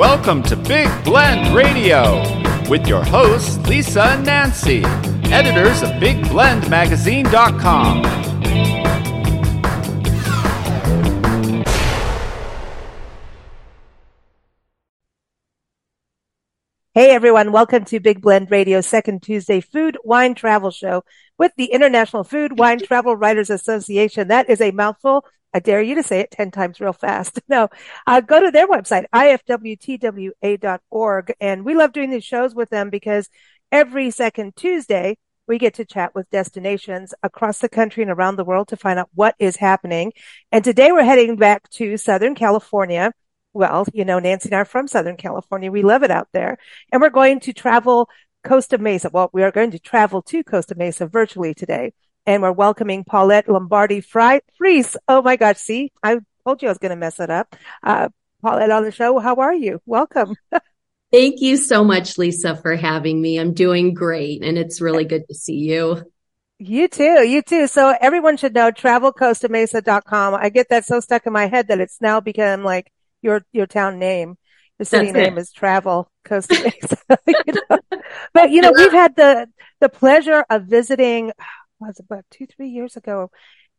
Welcome to Big Blend Radio with your hosts, Lisa and Nancy, editors of BigBlendMagazine.com. Hey everyone, welcome to Big Blend Radio second Tuesday food, wine, travel show with the International Food, Wine, Travel Writers Association. That is a mouthful. I dare you to say it 10 times real fast. No, uh, go to their website, ifwtwa.org. And we love doing these shows with them because every second Tuesday, we get to chat with destinations across the country and around the world to find out what is happening. And today we're heading back to Southern California well, you know, Nancy and I are from Southern California. We love it out there. And we're going to travel Costa Mesa. Well, we are going to travel to Costa Mesa virtually today. And we're welcoming Paulette Lombardi Fries. Oh my gosh. See, I told you I was going to mess it up. Uh, Paulette on the show. How are you? Welcome. Thank you so much, Lisa, for having me. I'm doing great and it's really good to see you. You too. You too. So everyone should know travelcostamesa.com. I get that so stuck in my head that it's now become like your your town name. The city That's name it. is Travel Costa Mesa. you know? But you know, we've had the the pleasure of visiting. Was about two three years ago,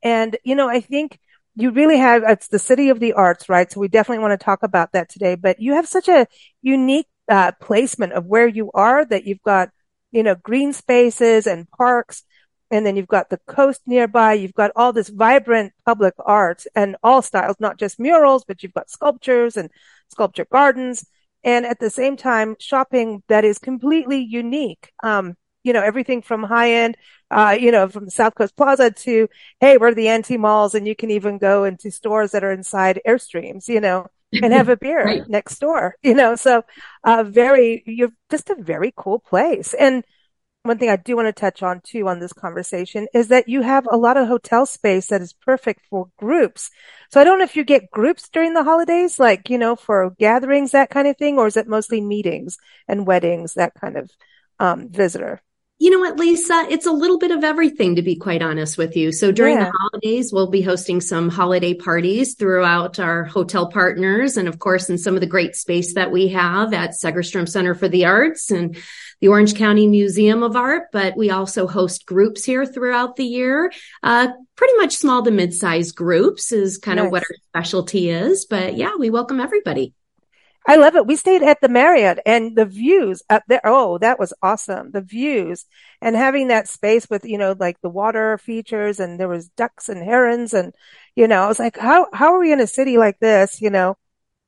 and you know, I think you really have. It's the city of the arts, right? So we definitely want to talk about that today. But you have such a unique uh, placement of where you are that you've got you know green spaces and parks and then you've got the coast nearby. You've got all this vibrant public art and all styles, not just murals, but you've got sculptures and sculpture gardens. And at the same time, shopping that is completely unique. Um, you know, everything from high end, uh, you know, from South Coast Plaza to, hey, we're the anti malls and you can even go into stores that are inside Airstreams, you know, and have a beer right. next door, you know, so, uh, very, you're just a very cool place. And, one thing I do want to touch on too on this conversation is that you have a lot of hotel space that is perfect for groups. So I don't know if you get groups during the holidays, like, you know, for gatherings, that kind of thing, or is it mostly meetings and weddings, that kind of um, visitor? You know what, Lisa? It's a little bit of everything, to be quite honest with you. So during yeah. the holidays, we'll be hosting some holiday parties throughout our hotel partners. And of course, in some of the great space that we have at Segerstrom Center for the Arts and the Orange County Museum of Art, but we also host groups here throughout the year. Uh, pretty much small to mid-sized groups is kind nice. of what our specialty is. But yeah, we welcome everybody. I love it. We stayed at the Marriott and the views up there. Oh, that was awesome. The views and having that space with, you know, like the water features and there was ducks and herons and, you know, I was like, how, how are we in a city like this, you know?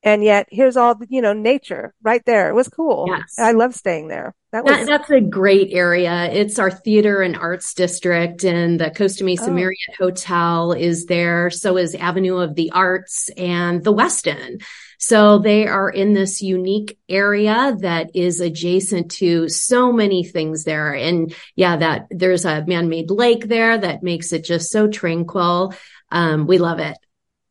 And yet here's all the, you know, nature right there. It was cool. Yes. I love staying there. That was that, that's a great area. It's our theater and arts district and the Costa Mesa oh. Marriott Hotel is there. So is Avenue of the Arts and the Westin. So they are in this unique area that is adjacent to so many things there. And yeah, that there's a man-made lake there that makes it just so tranquil. Um, we love it.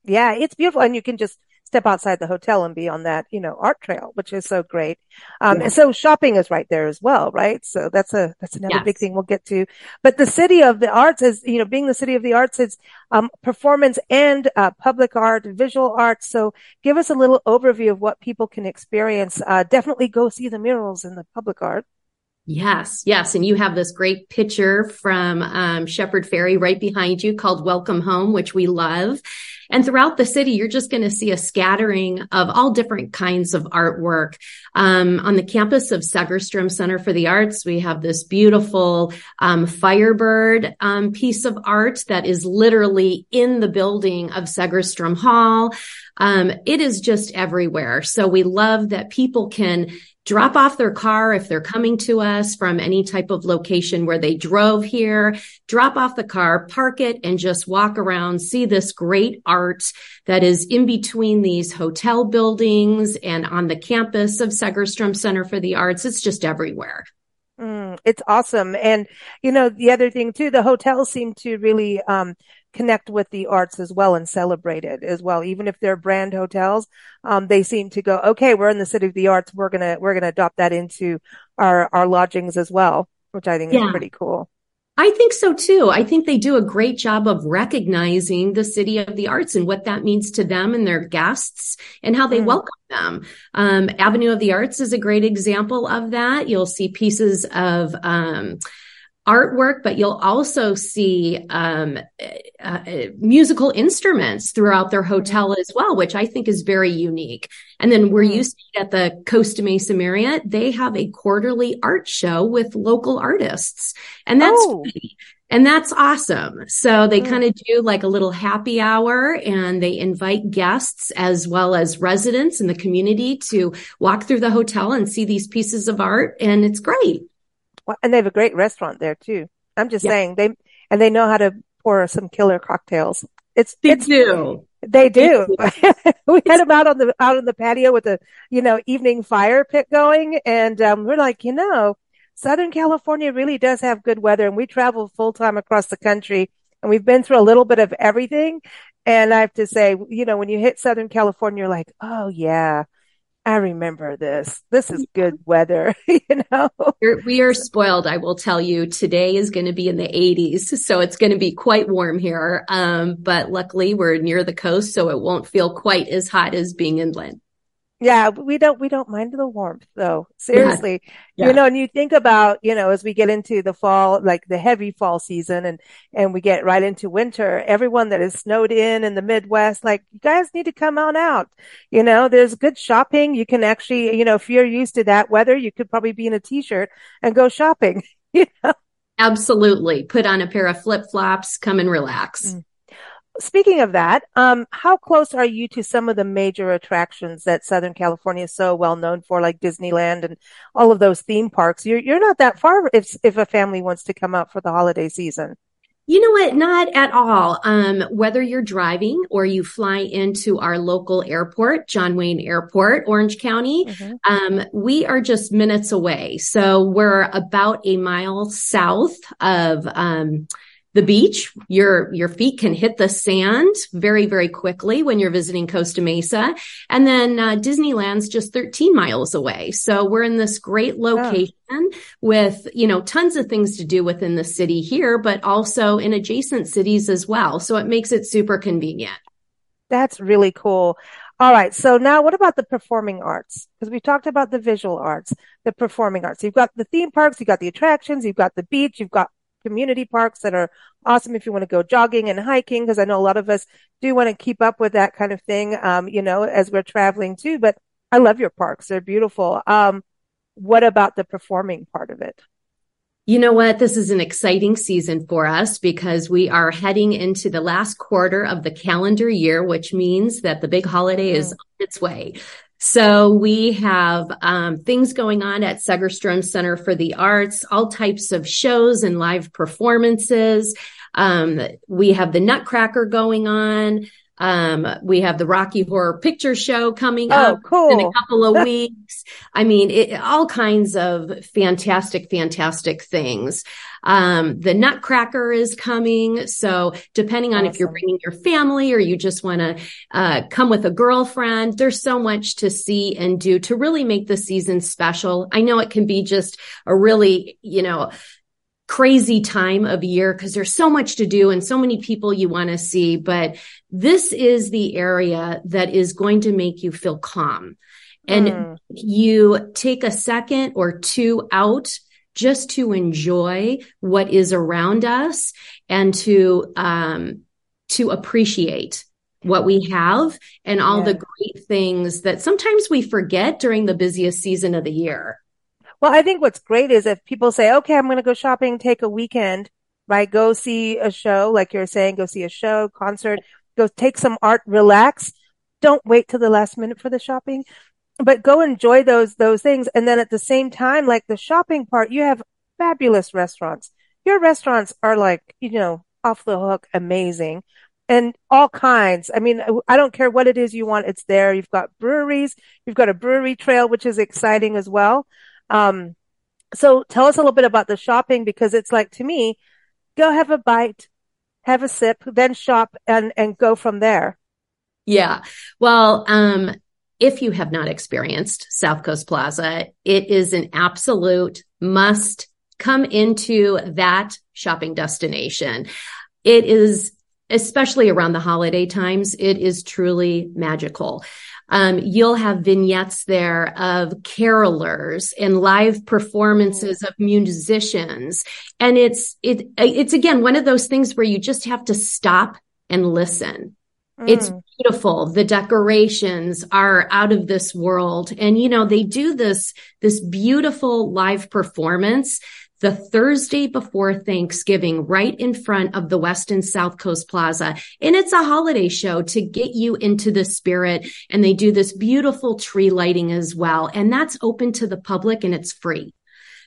Yeah, it's beautiful. And you can just step outside the hotel and be on that, you know, art trail, which is so great. Um, yeah. and so shopping is right there as well, right? So that's a, that's another yes. big thing we'll get to. But the city of the arts is, you know, being the city of the arts is, um, performance and, uh, public art, visual art. So give us a little overview of what people can experience. Uh, definitely go see the murals in the public art. Yes, yes. And you have this great picture from um, Shepard Fairey right behind you called Welcome Home, which we love. And throughout the city, you're just going to see a scattering of all different kinds of artwork. Um, on the campus of Segerstrom Center for the Arts, we have this beautiful um, Firebird um, piece of art that is literally in the building of Segerstrom Hall. Um, it is just everywhere. So we love that people can drop off their car if they're coming to us from any type of location where they drove here, drop off the car, park it and just walk around, see this great art that is in between these hotel buildings and on the campus of Segerstrom Center for the Arts. It's just everywhere. Mm, it's awesome. And, you know, the other thing too, the hotels seem to really, um, connect with the arts as well and celebrate it as well. Even if they're brand hotels, um, they seem to go, okay, we're in the city of the arts. We're going to, we're going to adopt that into our, our lodgings as well, which I think yeah. is pretty cool. I think so too. I think they do a great job of recognizing the city of the arts and what that means to them and their guests and how they mm. welcome them. Um, Avenue of the Arts is a great example of that. You'll see pieces of, um, artwork, but you'll also see um, uh, uh, musical instruments throughout their hotel as well, which I think is very unique. And then where you mm. see at the Costa Mesa Marriott, they have a quarterly art show with local artists, and that's oh. and that's awesome. So they mm. kind of do like a little happy hour, and they invite guests as well as residents in the community to walk through the hotel and see these pieces of art, and it's great and they have a great restaurant there too. I'm just yeah. saying they, and they know how to pour some killer cocktails. It's, they it's, do. They do. we had them out on the, out on the patio with the, you know, evening fire pit going. And, um, we're like, you know, Southern California really does have good weather and we travel full time across the country and we've been through a little bit of everything. And I have to say, you know, when you hit Southern California, you're like, oh yeah, I remember this. This is good weather, you know. We're, we are spoiled, I will tell you. Today is going to be in the 80s, so it's going to be quite warm here. Um, but luckily we're near the coast, so it won't feel quite as hot as being inland. Yeah, we don't we don't mind the warmth though. Seriously. Yeah. Yeah. You know, and you think about, you know, as we get into the fall, like the heavy fall season and and we get right into winter, everyone that is snowed in in the Midwest, like you guys need to come on out. You know, there's good shopping. You can actually, you know, if you're used to that weather, you could probably be in a t-shirt and go shopping, you know. Absolutely. Put on a pair of flip-flops, come and relax. Mm speaking of that, um, how close are you to some of the major attractions that Southern California is so well known for, like Disneyland and all of those theme parks? You're you're not that far if if a family wants to come out for the holiday season. You know what? Not at all. Um, whether you're driving or you fly into our local airport, John Wayne Airport, Orange County, mm-hmm. um, we are just minutes away. So we're about a mile south of, um, the beach. Your, your feet can hit the sand very, very quickly when you're visiting Costa Mesa. And then, uh, Disneyland's just 13 miles away. So we're in this great location oh. with, you know, tons of things to do within the city here, but also in adjacent cities as well. So it makes it super convenient. That's really cool. All right. So now what about the performing arts? Because we talked about the visual arts, the performing arts. You've got the theme parks, you've got the attractions, you've got the beach, you've got community parks that are awesome if you want to go jogging and hiking, because I know a lot of us do want to keep up with that kind of thing, um, you know, as we're traveling too. But I love your parks. They're beautiful. Um, what about the performing part of it? You know what? This is an exciting season for us because we are heading into the last quarter of the calendar year, which means that the big holiday is mm. on its way. So we have um, things going on at Segerstrom Center for the Arts, all types of shows and live performances. Um, we have the Nutcracker going on. Um, we have the Rocky Horror Picture Show coming oh, up cool. in a couple of weeks. I mean, it, all kinds of fantastic, fantastic things. Um, the Nutcracker is coming. So depending on awesome. if you're bringing your family or you just want to, uh, come with a girlfriend, there's so much to see and do to really make the season special. I know it can be just a really, you know, crazy time of year because there's so much to do and so many people you want to see. But this is the area that is going to make you feel calm. And mm. you take a second or two out just to enjoy what is around us and to, um, to appreciate what we have and all yeah. the great things that sometimes we forget during the busiest season of the year. Well, I think what's great is if people say, okay, I'm going to go shopping, take a weekend, right? Go see a show, like you're saying, go see a show, concert, go take some art, relax. Don't wait till the last minute for the shopping but go enjoy those, those things. And then at the same time, like the shopping part, you have fabulous restaurants. Your restaurants are like, you know, off the hook, amazing and all kinds. I mean, I don't care what it is you want. It's there. You've got breweries. You've got a brewery trail, which is exciting as well. Um, so tell us a little bit about the shopping because it's like to me, go have a bite, have a sip, then shop and, and go from there. Yeah. Well, um, if you have not experienced South Coast Plaza, it is an absolute must come into that shopping destination. It is, especially around the holiday times, it is truly magical. Um, you'll have vignettes there of carolers and live performances of musicians. And it's, it, it's again, one of those things where you just have to stop and listen. Mm. It's beautiful. The decorations are out of this world. And, you know, they do this, this beautiful live performance the Thursday before Thanksgiving right in front of the Westin South Coast Plaza. And it's a holiday show to get you into the spirit. And they do this beautiful tree lighting as well. And that's open to the public and it's free.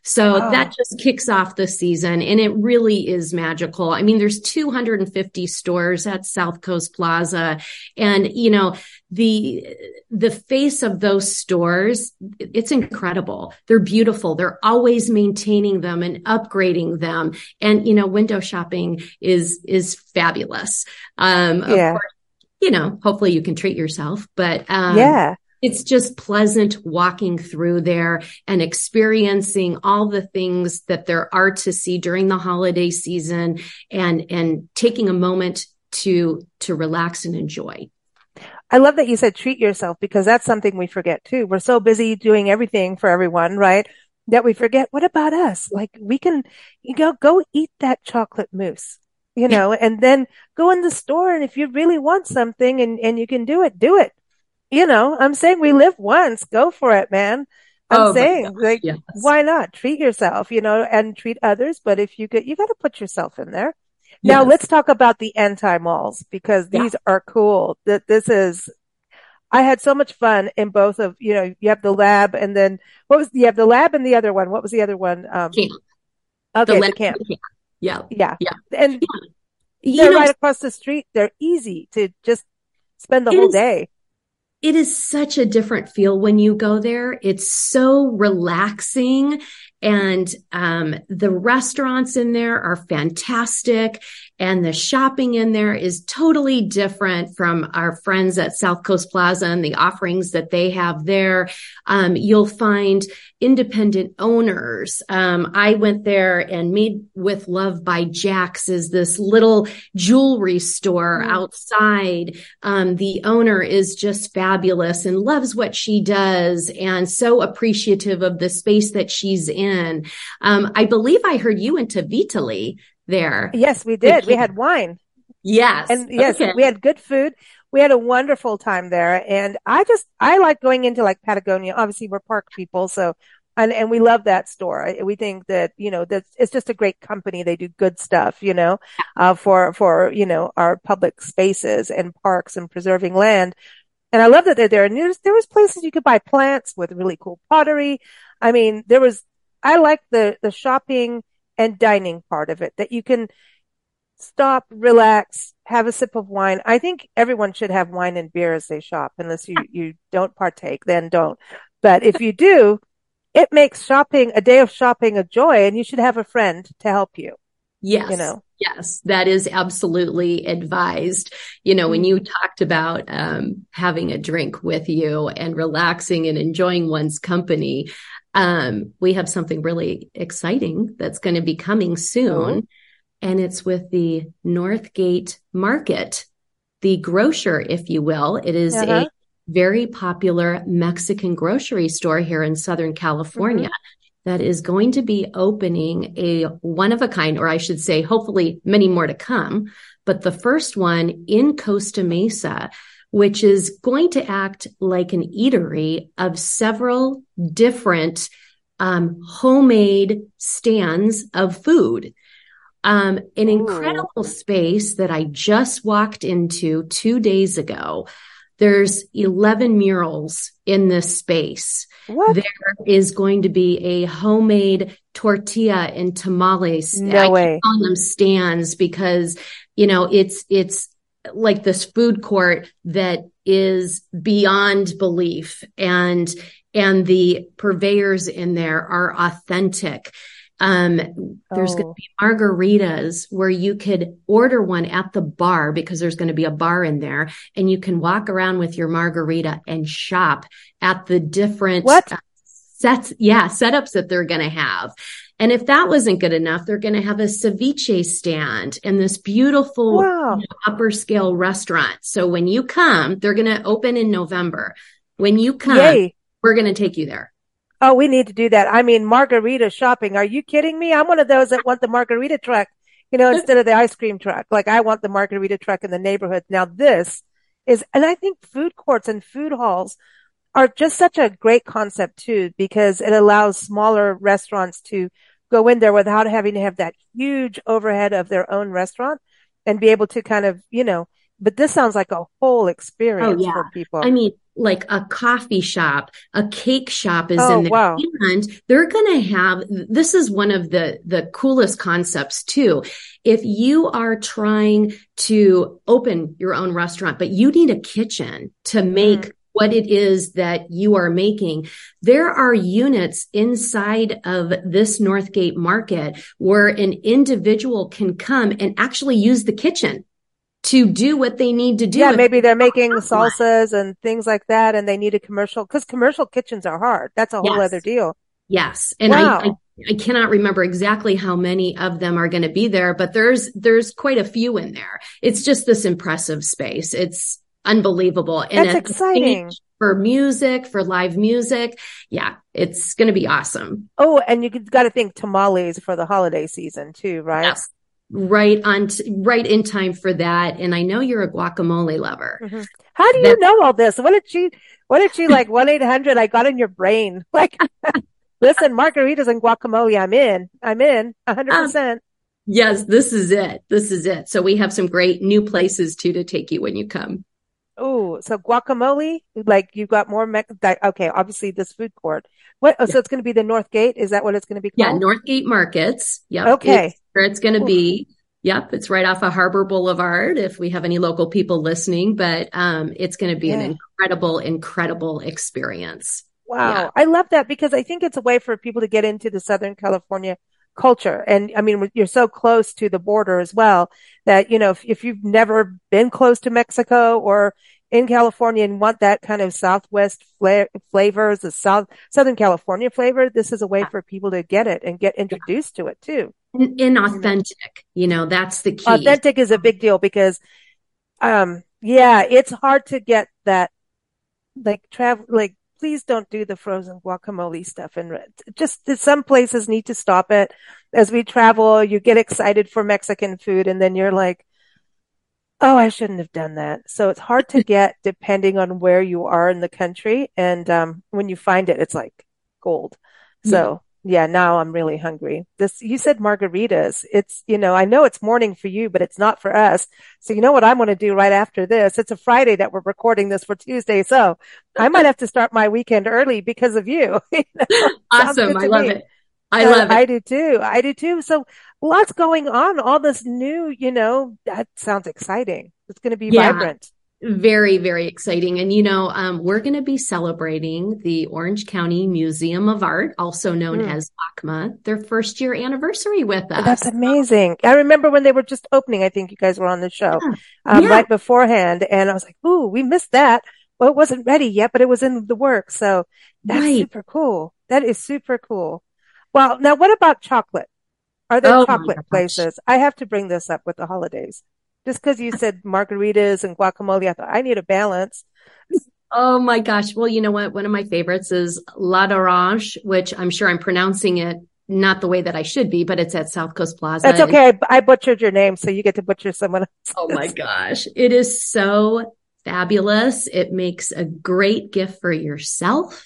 So oh. that just kicks off the season and it really is magical. I mean, there's 250 stores at South Coast Plaza and, you know, the, the face of those stores, it's incredible. They're beautiful. They're always maintaining them and upgrading them. And, you know, window shopping is, is fabulous. Um, yeah. Course, you know, hopefully you can treat yourself, but, um, yeah it's just pleasant walking through there and experiencing all the things that there are to see during the holiday season and and taking a moment to to relax and enjoy. I love that you said treat yourself because that's something we forget too. We're so busy doing everything for everyone, right? That we forget what about us? Like we can you know go eat that chocolate mousse you know, and then go in the store. And if you really want something and, and you can do it, do it you know, I'm saying we live once. Go for it, man. I'm oh, saying, like, yes. why not treat yourself, you know, and treat others? But if you get, you got to put yourself in there. Now let's talk about the anti malls because these yeah. are cool. That this is, I had so much fun in both of, you know, you have the lab and then what was, you have the lab and the other one. What was the other one? Um, camp. Okay, the, the camp. camp. Yeah. Yeah. Yeah. And yeah. they're know, right across the street. They're easy to just spend the whole is, day it is such a different feel when you go there. It's so relaxing and um, the restaurants in there are fantastic and the shopping in there is totally different from our friends at South Coast Plaza and the offerings that they have there. Um, you'll find independent owners. Um, I went there and Made with Love by Jax is this little jewelry store mm. outside. Um, the owner is just fabulous and loves what she does and so appreciative of the space that she's in. Um, I believe I heard you into Vitali there. Yes, we did. We had wine. Yes. And yes, okay. we had good food. We had a wonderful time there. And I just, I like going into like Patagonia. Obviously we're park people. So, and, and we love that store. We think that, you know, that it's just a great company. They do good stuff, you know, uh, for, for, you know, our public spaces and parks and preserving land. And I love that they're there. And there was, there was places you could buy plants with really cool pottery. I mean, there was, I like the, the shopping and dining part of it that you can stop, relax, have a sip of wine. I think everyone should have wine and beer as they shop, unless you, you don't partake, then don't. But if you do, it makes shopping a day of shopping a joy and you should have a friend to help you. Yes. You know, yes, that is absolutely advised. You know, when mm-hmm. you talked about um, having a drink with you and relaxing and enjoying one's company, um, we have something really exciting that's going to be coming soon. Oh. And it's with the Northgate Market, the grocer, if you will. It is uh-huh. a very popular Mexican grocery store here in Southern California. Mm-hmm. That is going to be opening a one of a kind, or I should say, hopefully many more to come. But the first one in Costa Mesa which is going to act like an eatery of several different um, homemade stands of food. Um, an Ooh. incredible space that I just walked into two days ago. There's 11 murals in this space. What? There is going to be a homemade tortilla and tamales. No I way. on them stands because, you know, it's, it's like this food court that is beyond belief and and the purveyors in there are authentic um, there's oh. going to be margaritas where you could order one at the bar because there's going to be a bar in there and you can walk around with your margarita and shop at the different what? Uh, sets yeah setups that they're going to have And if that wasn't good enough, they're going to have a ceviche stand in this beautiful Wow. you know, upper scale restaurant. So when you come, they're going to open in November. When you come, Yay. we're going to take you there. Oh, we need to do that. I mean, margarita shopping. Are you kidding me? I'm one of those that want the margarita truck, you know, instead of the ice cream truck. Like I want the margarita truck in the neighborhood. Now this is, and I think food courts and food halls are just such a great concept too, because it allows smaller restaurants to go in there without having to have that huge overhead of their own restaurant and be able to kind of, you know, but this sounds like a whole experience Oh, yeah. for people. I mean, like a coffee shop, a cake shop is Oh, in there. wow. And they're going to have, this is one of the, the coolest concepts too. If you are trying to open your own restaurant, but you need a kitchen to make Mm. What it is that you are making, there are units inside of this Northgate market where an individual can come and actually use the kitchen to do what they need to do. Yeah, maybe they're making salsas and things like that, and they need a commercial because commercial kitchens are hard. That's a whole Yes. other deal. Yes. And Wow. I, I, I cannot remember exactly how many of them are going to be there, but there's, there's quite a few in there. It's just this impressive space. It's unbelievable. And That's exciting. For music, for live music. Yeah. It's going to be awesome. Oh, and you got to think tamales for the holiday season too, right? Yes. Right on, t- right in time for that. And I know you're a guacamole lover. Mhm. How do you know all this? What did she? What did she like? One eight hundred. I got in your brain. Like, listen, margaritas and guacamole. I'm in. I'm in. A hundred Um, percent. Yes. This is it. This is it. So we have some great new places too to take you when you come. Oh, so guacamole. Like you've got more. Mex- di- okay, obviously this food court. What? Oh, so it's going to be the Northgate. Is that what it's going to be Called? Yeah, called? Northgate Markets. Yep. Okay. It's where it's going to be. Yep. It's right off of Harbor Boulevard if we have any local people listening, but um, it's going to be an incredible, incredible experience. Wow. Yeah. I love that because I think it's a way for people to get into the Southern California culture. And I mean, you're so close to the border as well that, you know, if, if you've never been close to Mexico or in California and want that kind of Southwest fla- flavors, the South, Southern California flavor, this is a way for people to get it and get introduced to it too. And you know, that's the key. Authentic is a big deal because, um, yeah, it's hard to get that, like travel, like, please don't do the frozen guacamole stuff. And just some places need to stop it. As we travel, you get excited for Mexican food and then you're like, Oh, I shouldn't have done that. So it's hard to get depending on where you are in the country. And, um, when you find it, it's like gold. So yeah, now I'm really hungry. This, you said margaritas. It's, you know, I know it's morning for you, but it's not for us. So you know what I'm going to do right after this? It's a Friday that we're recording this for Tuesday. So I might have to start my weekend early because of you. You know? Awesome. I love me. it. I Uh, love it. I do too. I do too. So lots going on. All this new, you know, that sounds exciting. It's going to be Yeah. vibrant. Very, very exciting. And you know, um, we're going to be celebrating the Orange County Museum of Art, also known Mm. as OCMA, their first year anniversary with us. That's amazing. I remember when they were just opening. I think you guys were on the show Yeah. um, Yeah. right beforehand, and I was like, "Ooh, we missed that." Well, it wasn't ready yet, but it was in the works. So that's Right. super cool. That is super cool. Well, now what about chocolate? Are there Oh chocolate places? I have to bring this up with the holidays. Just because you said margaritas and guacamole, I thought I need a balance. Oh my gosh. Well, you know what? One of my favorites is La d'Orange, which I'm sure I'm pronouncing it not the way that I should be, but it's at South Coast Plaza. That's okay. I, I butchered your name, so you get to butcher someone else. Oh my gosh. It is so fabulous. It makes a great gift for yourself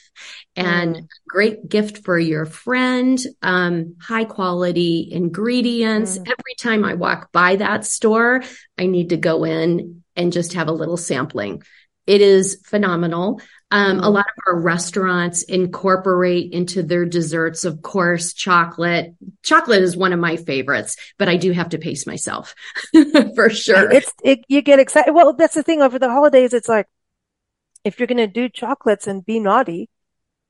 and Mm. a great gift for your friend. Um, high quality ingredients. Mm. Every time I walk by that store, I need to go in and just have a little sampling. It is phenomenal. Um, a Mm. lot of our restaurants incorporate into their desserts, of course, chocolate. Chocolate is one of my favorites, but I do have to pace myself for sure. It's it, you get excited. Well, that's the thing over the holidays. It's like if you're going to do chocolates and be naughty,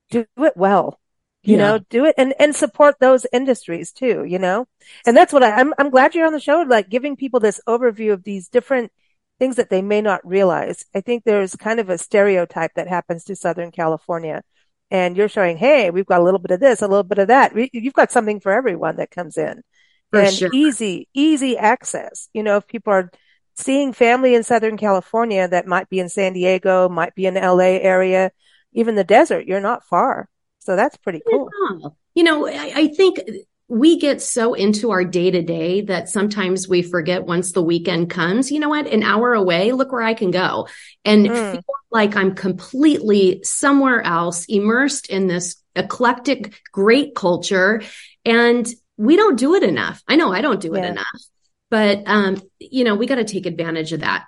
do it well. You Yeah. know, do it and and support those industries too. You know, and that's what I, I'm. I'm glad you're on the show, like giving people this overview of these different things that they may not realize. I think there's kind of a stereotype that happens to Southern California and you're showing, hey, we've got a little bit of this, a little bit of that. You've got something for everyone that comes in. For and sure. easy, easy access. You know, if people are seeing family in Southern California that might be in San Diego, might be in the LA area, even the desert, you're not far. So that's pretty cool. Yeah. You know, I, I think we get so into our day to day that sometimes we forget once the weekend comes, you know what, an hour away, look where I can go and mm. feel like I'm completely somewhere else, immersed in this eclectic, great culture. And we don't do it enough. I know I don't do yeah. it enough, but, um, you know, we got to take advantage of that.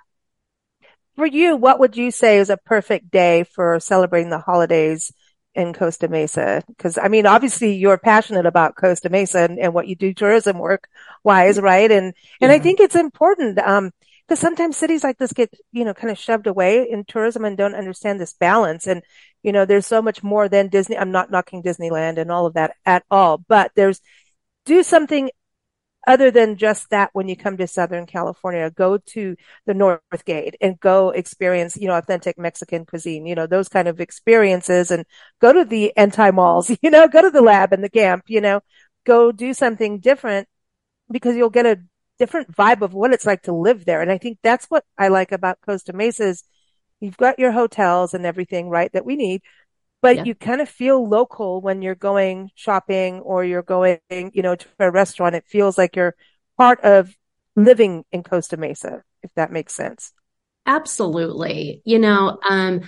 For you, what would you say is a perfect day for celebrating the holidays in Costa Mesa? Because I mean, obviously you're passionate about Costa Mesa and, and what you do tourism work wise, right? And, and yeah. I think it's important, um, because sometimes cities like this get, you know, kind of shoved away in tourism and don't understand this balance. And, you know, there's so much more than Disney. I'm not knocking Disneyland and all of that at all, but there's do something other than just that when you come to Southern California, go to the Northgate and go experience, you know, authentic Mexican cuisine, you know, those kind of experiences and go to the anti malls, you know, go to the lab and the camp, you know, go do something different because you'll get a different vibe of what it's like to live there. And I think that's what I like about Costa Mesa is you've got your hotels and everything, right, that we need, but yeah. you kind of feel local when you're going shopping or you're going, you know, to a restaurant. It feels like you're part of living in Costa Mesa, if that makes sense. Absolutely. You know, um,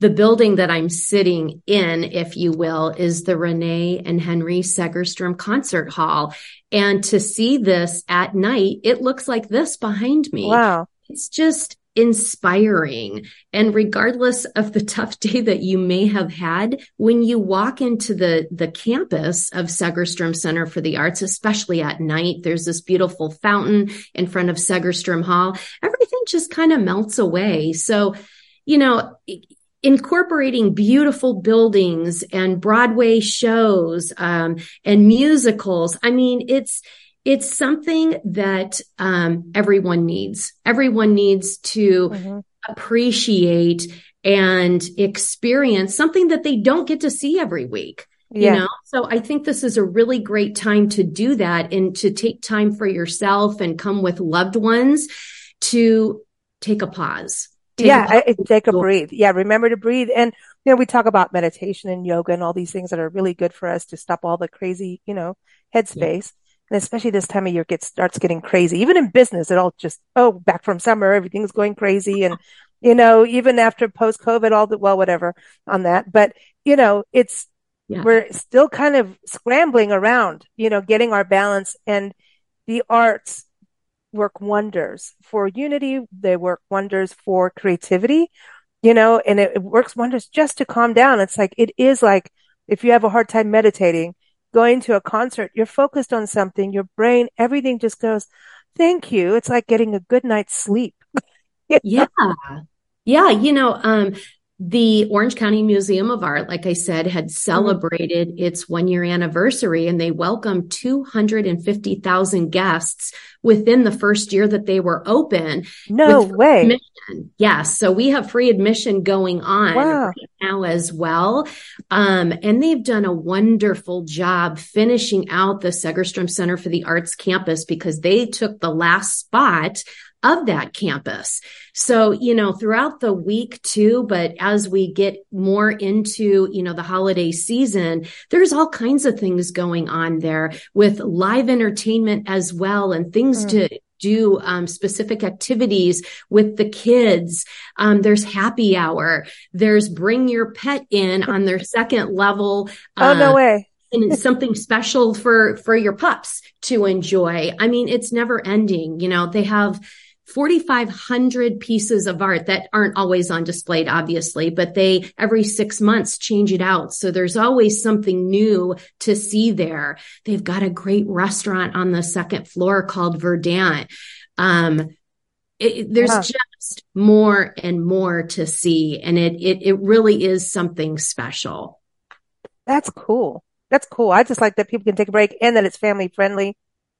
the building that I'm sitting in, if you will, is the Renee and Henry Segerstrom Concert Hall. And to see this at night, it looks like this behind me. Wow. It's just inspiring. And regardless of the tough day that you may have had, when you walk into the, the campus of Segerstrom Center for the Arts, especially at night, there's this beautiful fountain in front of Segerstrom Hall. Everything just kind of melts away. So, you know, incorporating beautiful buildings and Broadway shows um, and musicals. I mean, it's it's something that um, everyone needs. Everyone needs to mm-hmm. appreciate and experience something that they don't get to see every week. Yeah. You know, so I think this is a really great time to do that and to take time for yourself and come with loved ones to take a pause. Take yeah, a pause. take a breathe. Yeah, remember to breathe. And you know, we talk about meditation and yoga and all these things that are really good for us to stop all the crazy, you know, headspace. Yeah and especially this time of year gets starts getting crazy. Even in business, it all just oh back from summer, everything's going crazy, and you know even after post COVID, all the well whatever on that. But you know it's yeah. we're still kind of scrambling around, you know, getting our balance, and the arts work wonders for unity. They work wonders for creativity, you know, and it, it works wonders just to calm down. It's like it is like if you have a hard time meditating going to a concert, you're focused on something, your brain, everything just goes, thank you. It's like getting a good night's sleep. yeah. Yeah. You know, um, the Orange County Museum of Art, like I said, had mm-hmm. celebrated mm-hmm. its one year anniversary and they welcomed 250,000 guests within the first year that they were open. No way. Admission. Yes. So we have free admission going on wow. right now as well. Um, and they've done a wonderful job finishing out the Segerstrom Center for the Arts campus because they took the last spot of that campus. So, you know, throughout the week too, but as we get more into, you know, the holiday season, there's all kinds of things going on there with live entertainment as well and things mm. to do um, specific activities with the kids. Um, there's happy hour. There's bring your pet in on their second level. Oh, no uh, way. and it's something special for for your pups to enjoy. I mean, it's never ending. You know, they have 4,500 pieces of art that aren't always on display, obviously, but they every six months change it out. So there's always something new to see there. They've got a great restaurant on the second floor called Verdant. Um, it, there's wow. just more and more to see, and it, it it really is something special. That's cool. That's cool. I just like that people can take a break and that it's family friendly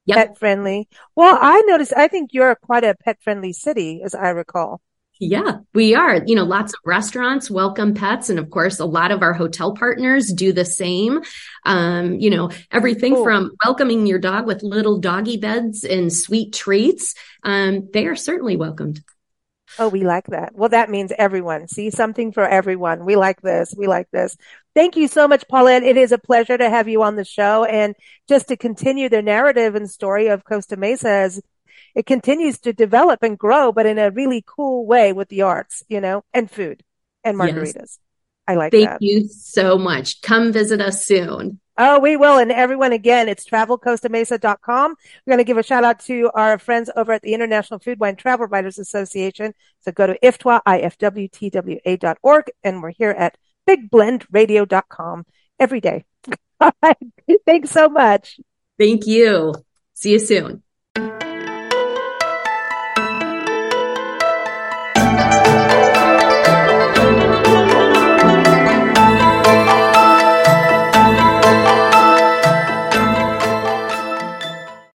yep. pet friendly. Well, I noticed, I think you're quite a pet friendly city, as I recall. Yeah, we are. You know, lots of restaurants welcome pets. And of course, a lot of our hotel partners do the same. Um, you know, everything cool. from welcoming your dog with little doggy beds and sweet treats. Um, they are certainly welcomed. Oh, we like that. Well, that means everyone. See something for everyone. We like this. We like this. Thank you so much, Paulette. It is a pleasure to have you on the show and just to continue the narrative and story of Costa Mesa as it continues to develop and grow, but in a really cool way with the arts, you know, and food and margaritas. Yes. I like Thank that. you so much. Come visit us soon. Oh, we will. And everyone, again, it's travelcostamesa.com. We're going to give a shout out to our friends over at the International Food Wine Travel Writers Association. So go to IFTWA, IFWTWA.org. And we're here at bigblendradio.com every day. All right. Thanks so much. Thank you. See you soon.